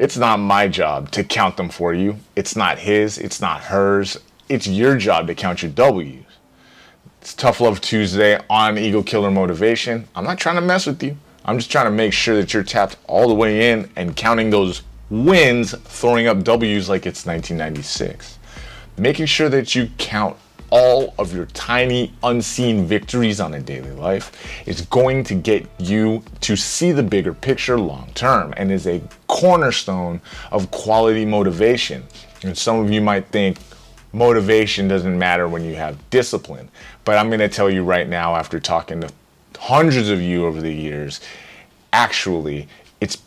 It's not my job to count them for you. It's not his, it's not hers. It's your job to count your W's. It's Tough Luv Tuesday on Ego Killer Motivation. I'm not trying to mess with you. I'm just trying to make sure that you're tapped all the way in and counting those wins, throwing up W's like it's 1996. Making sure that you count all of your tiny unseen victories on a daily life is going to get you to see the bigger picture long term and is a cornerstone of quality motivation. And some of you might think motivation doesn't matter when you have discipline, but I'm going to tell you right now after talking to hundreds of you over the years, actually, it's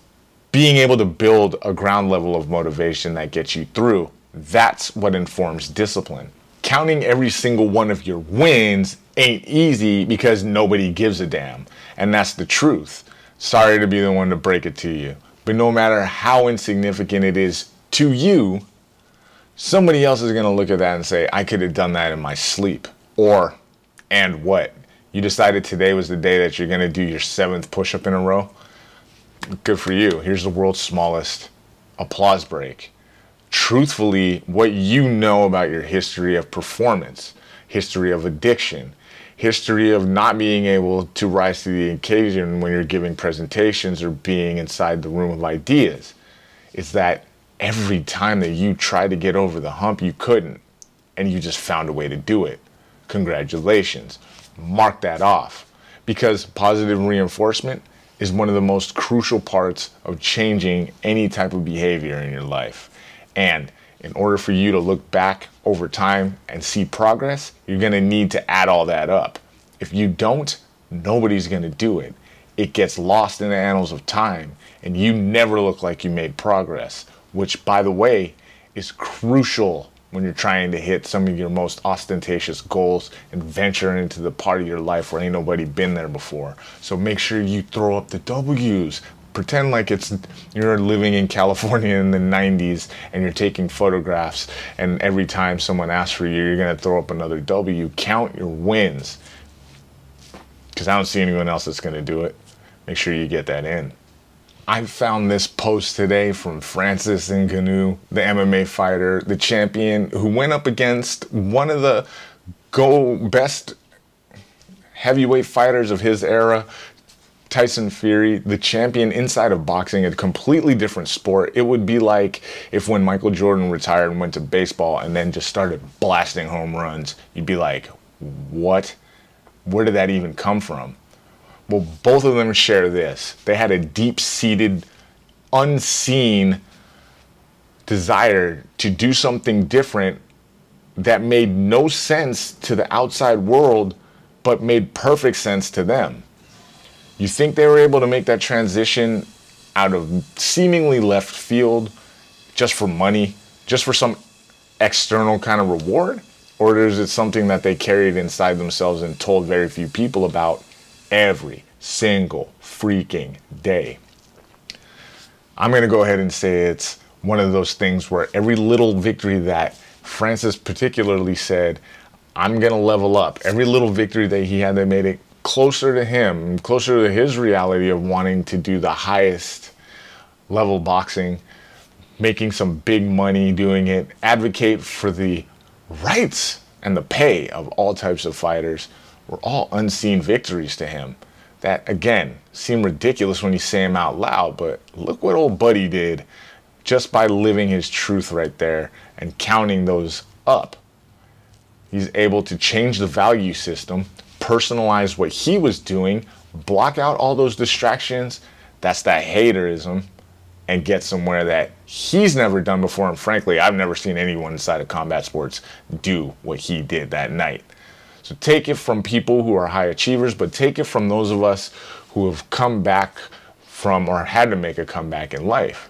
being able to build a ground level of motivation that gets you through. That's what informs discipline counting every single one of your wins ain't easy because nobody gives a damn. And that's the truth. Sorry to be the one to break it to you. But no matter how insignificant it is to you, somebody else is going to look at that and say, I could have done that in my sleep. Or, and what? You decided today was the day that you're going to do your seventh push up in a row? Good for you. Here's the world's smallest applause break truthfully what you know about your history of performance, history of addiction, history of not being able to rise to the occasion when you're giving presentations or being inside the room of ideas. Is that every time that you tried to get over the hump, you couldn't, and you just found a way to do it. Congratulations. Mark that off. Because positive reinforcement is one of the most crucial parts of changing any type of behavior in your life. And in order for you to look back over time and see progress, you're to need to add all that up. If you don't, nobody's to do it. It gets lost in the annals of time, and you never look like you made progress, which, by the way, is crucial when you're trying to hit some of your most ostentatious goals and venture into the part of your life where ain't nobody been there before. So make sure you throw up the W's, pretend like it's you're living in California in the 90s and you're taking photographs and every time someone asks for you you're going to throw up another W. Count your wins. Cuz I don't see anyone else that's going to do it. Make sure you get that in. I found this post today from Francis Ngannou, the MMA fighter, the champion who went up against one of the go best heavyweight fighters of his era, Tyson Fury, the champion inside of boxing, a completely different sport. It would be like if when Michael Jordan retired and went to baseball and then just started blasting home runs, you'd be like, what? Where did that even come from? Well, both of them share this. They had a deep seated, unseen desire to do something different that made no sense to the outside world, but made perfect sense to them. You think they were able to make that transition out of seemingly left field just for money, just for some external kind of reward? Or is it something that they carried inside themselves and told very few people about every single freaking day? I'm going to go ahead and say it's one of those things where every little victory that Francis particularly said, I'm going to level up. Every little victory that he had that made it closer to him, closer to his reality of wanting to do the highest level boxing, making some big money doing it, advocate for the rights and the pay of all types of fighters were all unseen victories to him that again seem ridiculous when you say them out loud, but look what old buddy did just by living his truth right there and counting those up. He's able to change the value system personalize what he was doing, block out all those distractions. That's that haterism and get somewhere that he's never done before. And frankly, I've never seen anyone inside of combat sports do what he did that night. So take it from people who are high achievers, but take it from those of us who have come back from or had to make a comeback in life.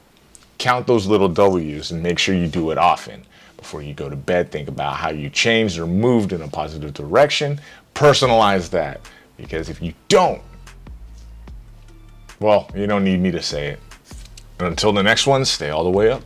Count those little W's and make sure you do it often. Before you go to bed, think about how you changed or moved in a positive direction personalize that. Because if you don't, well, you don't need me to say it. And until the next one, stay all the way up.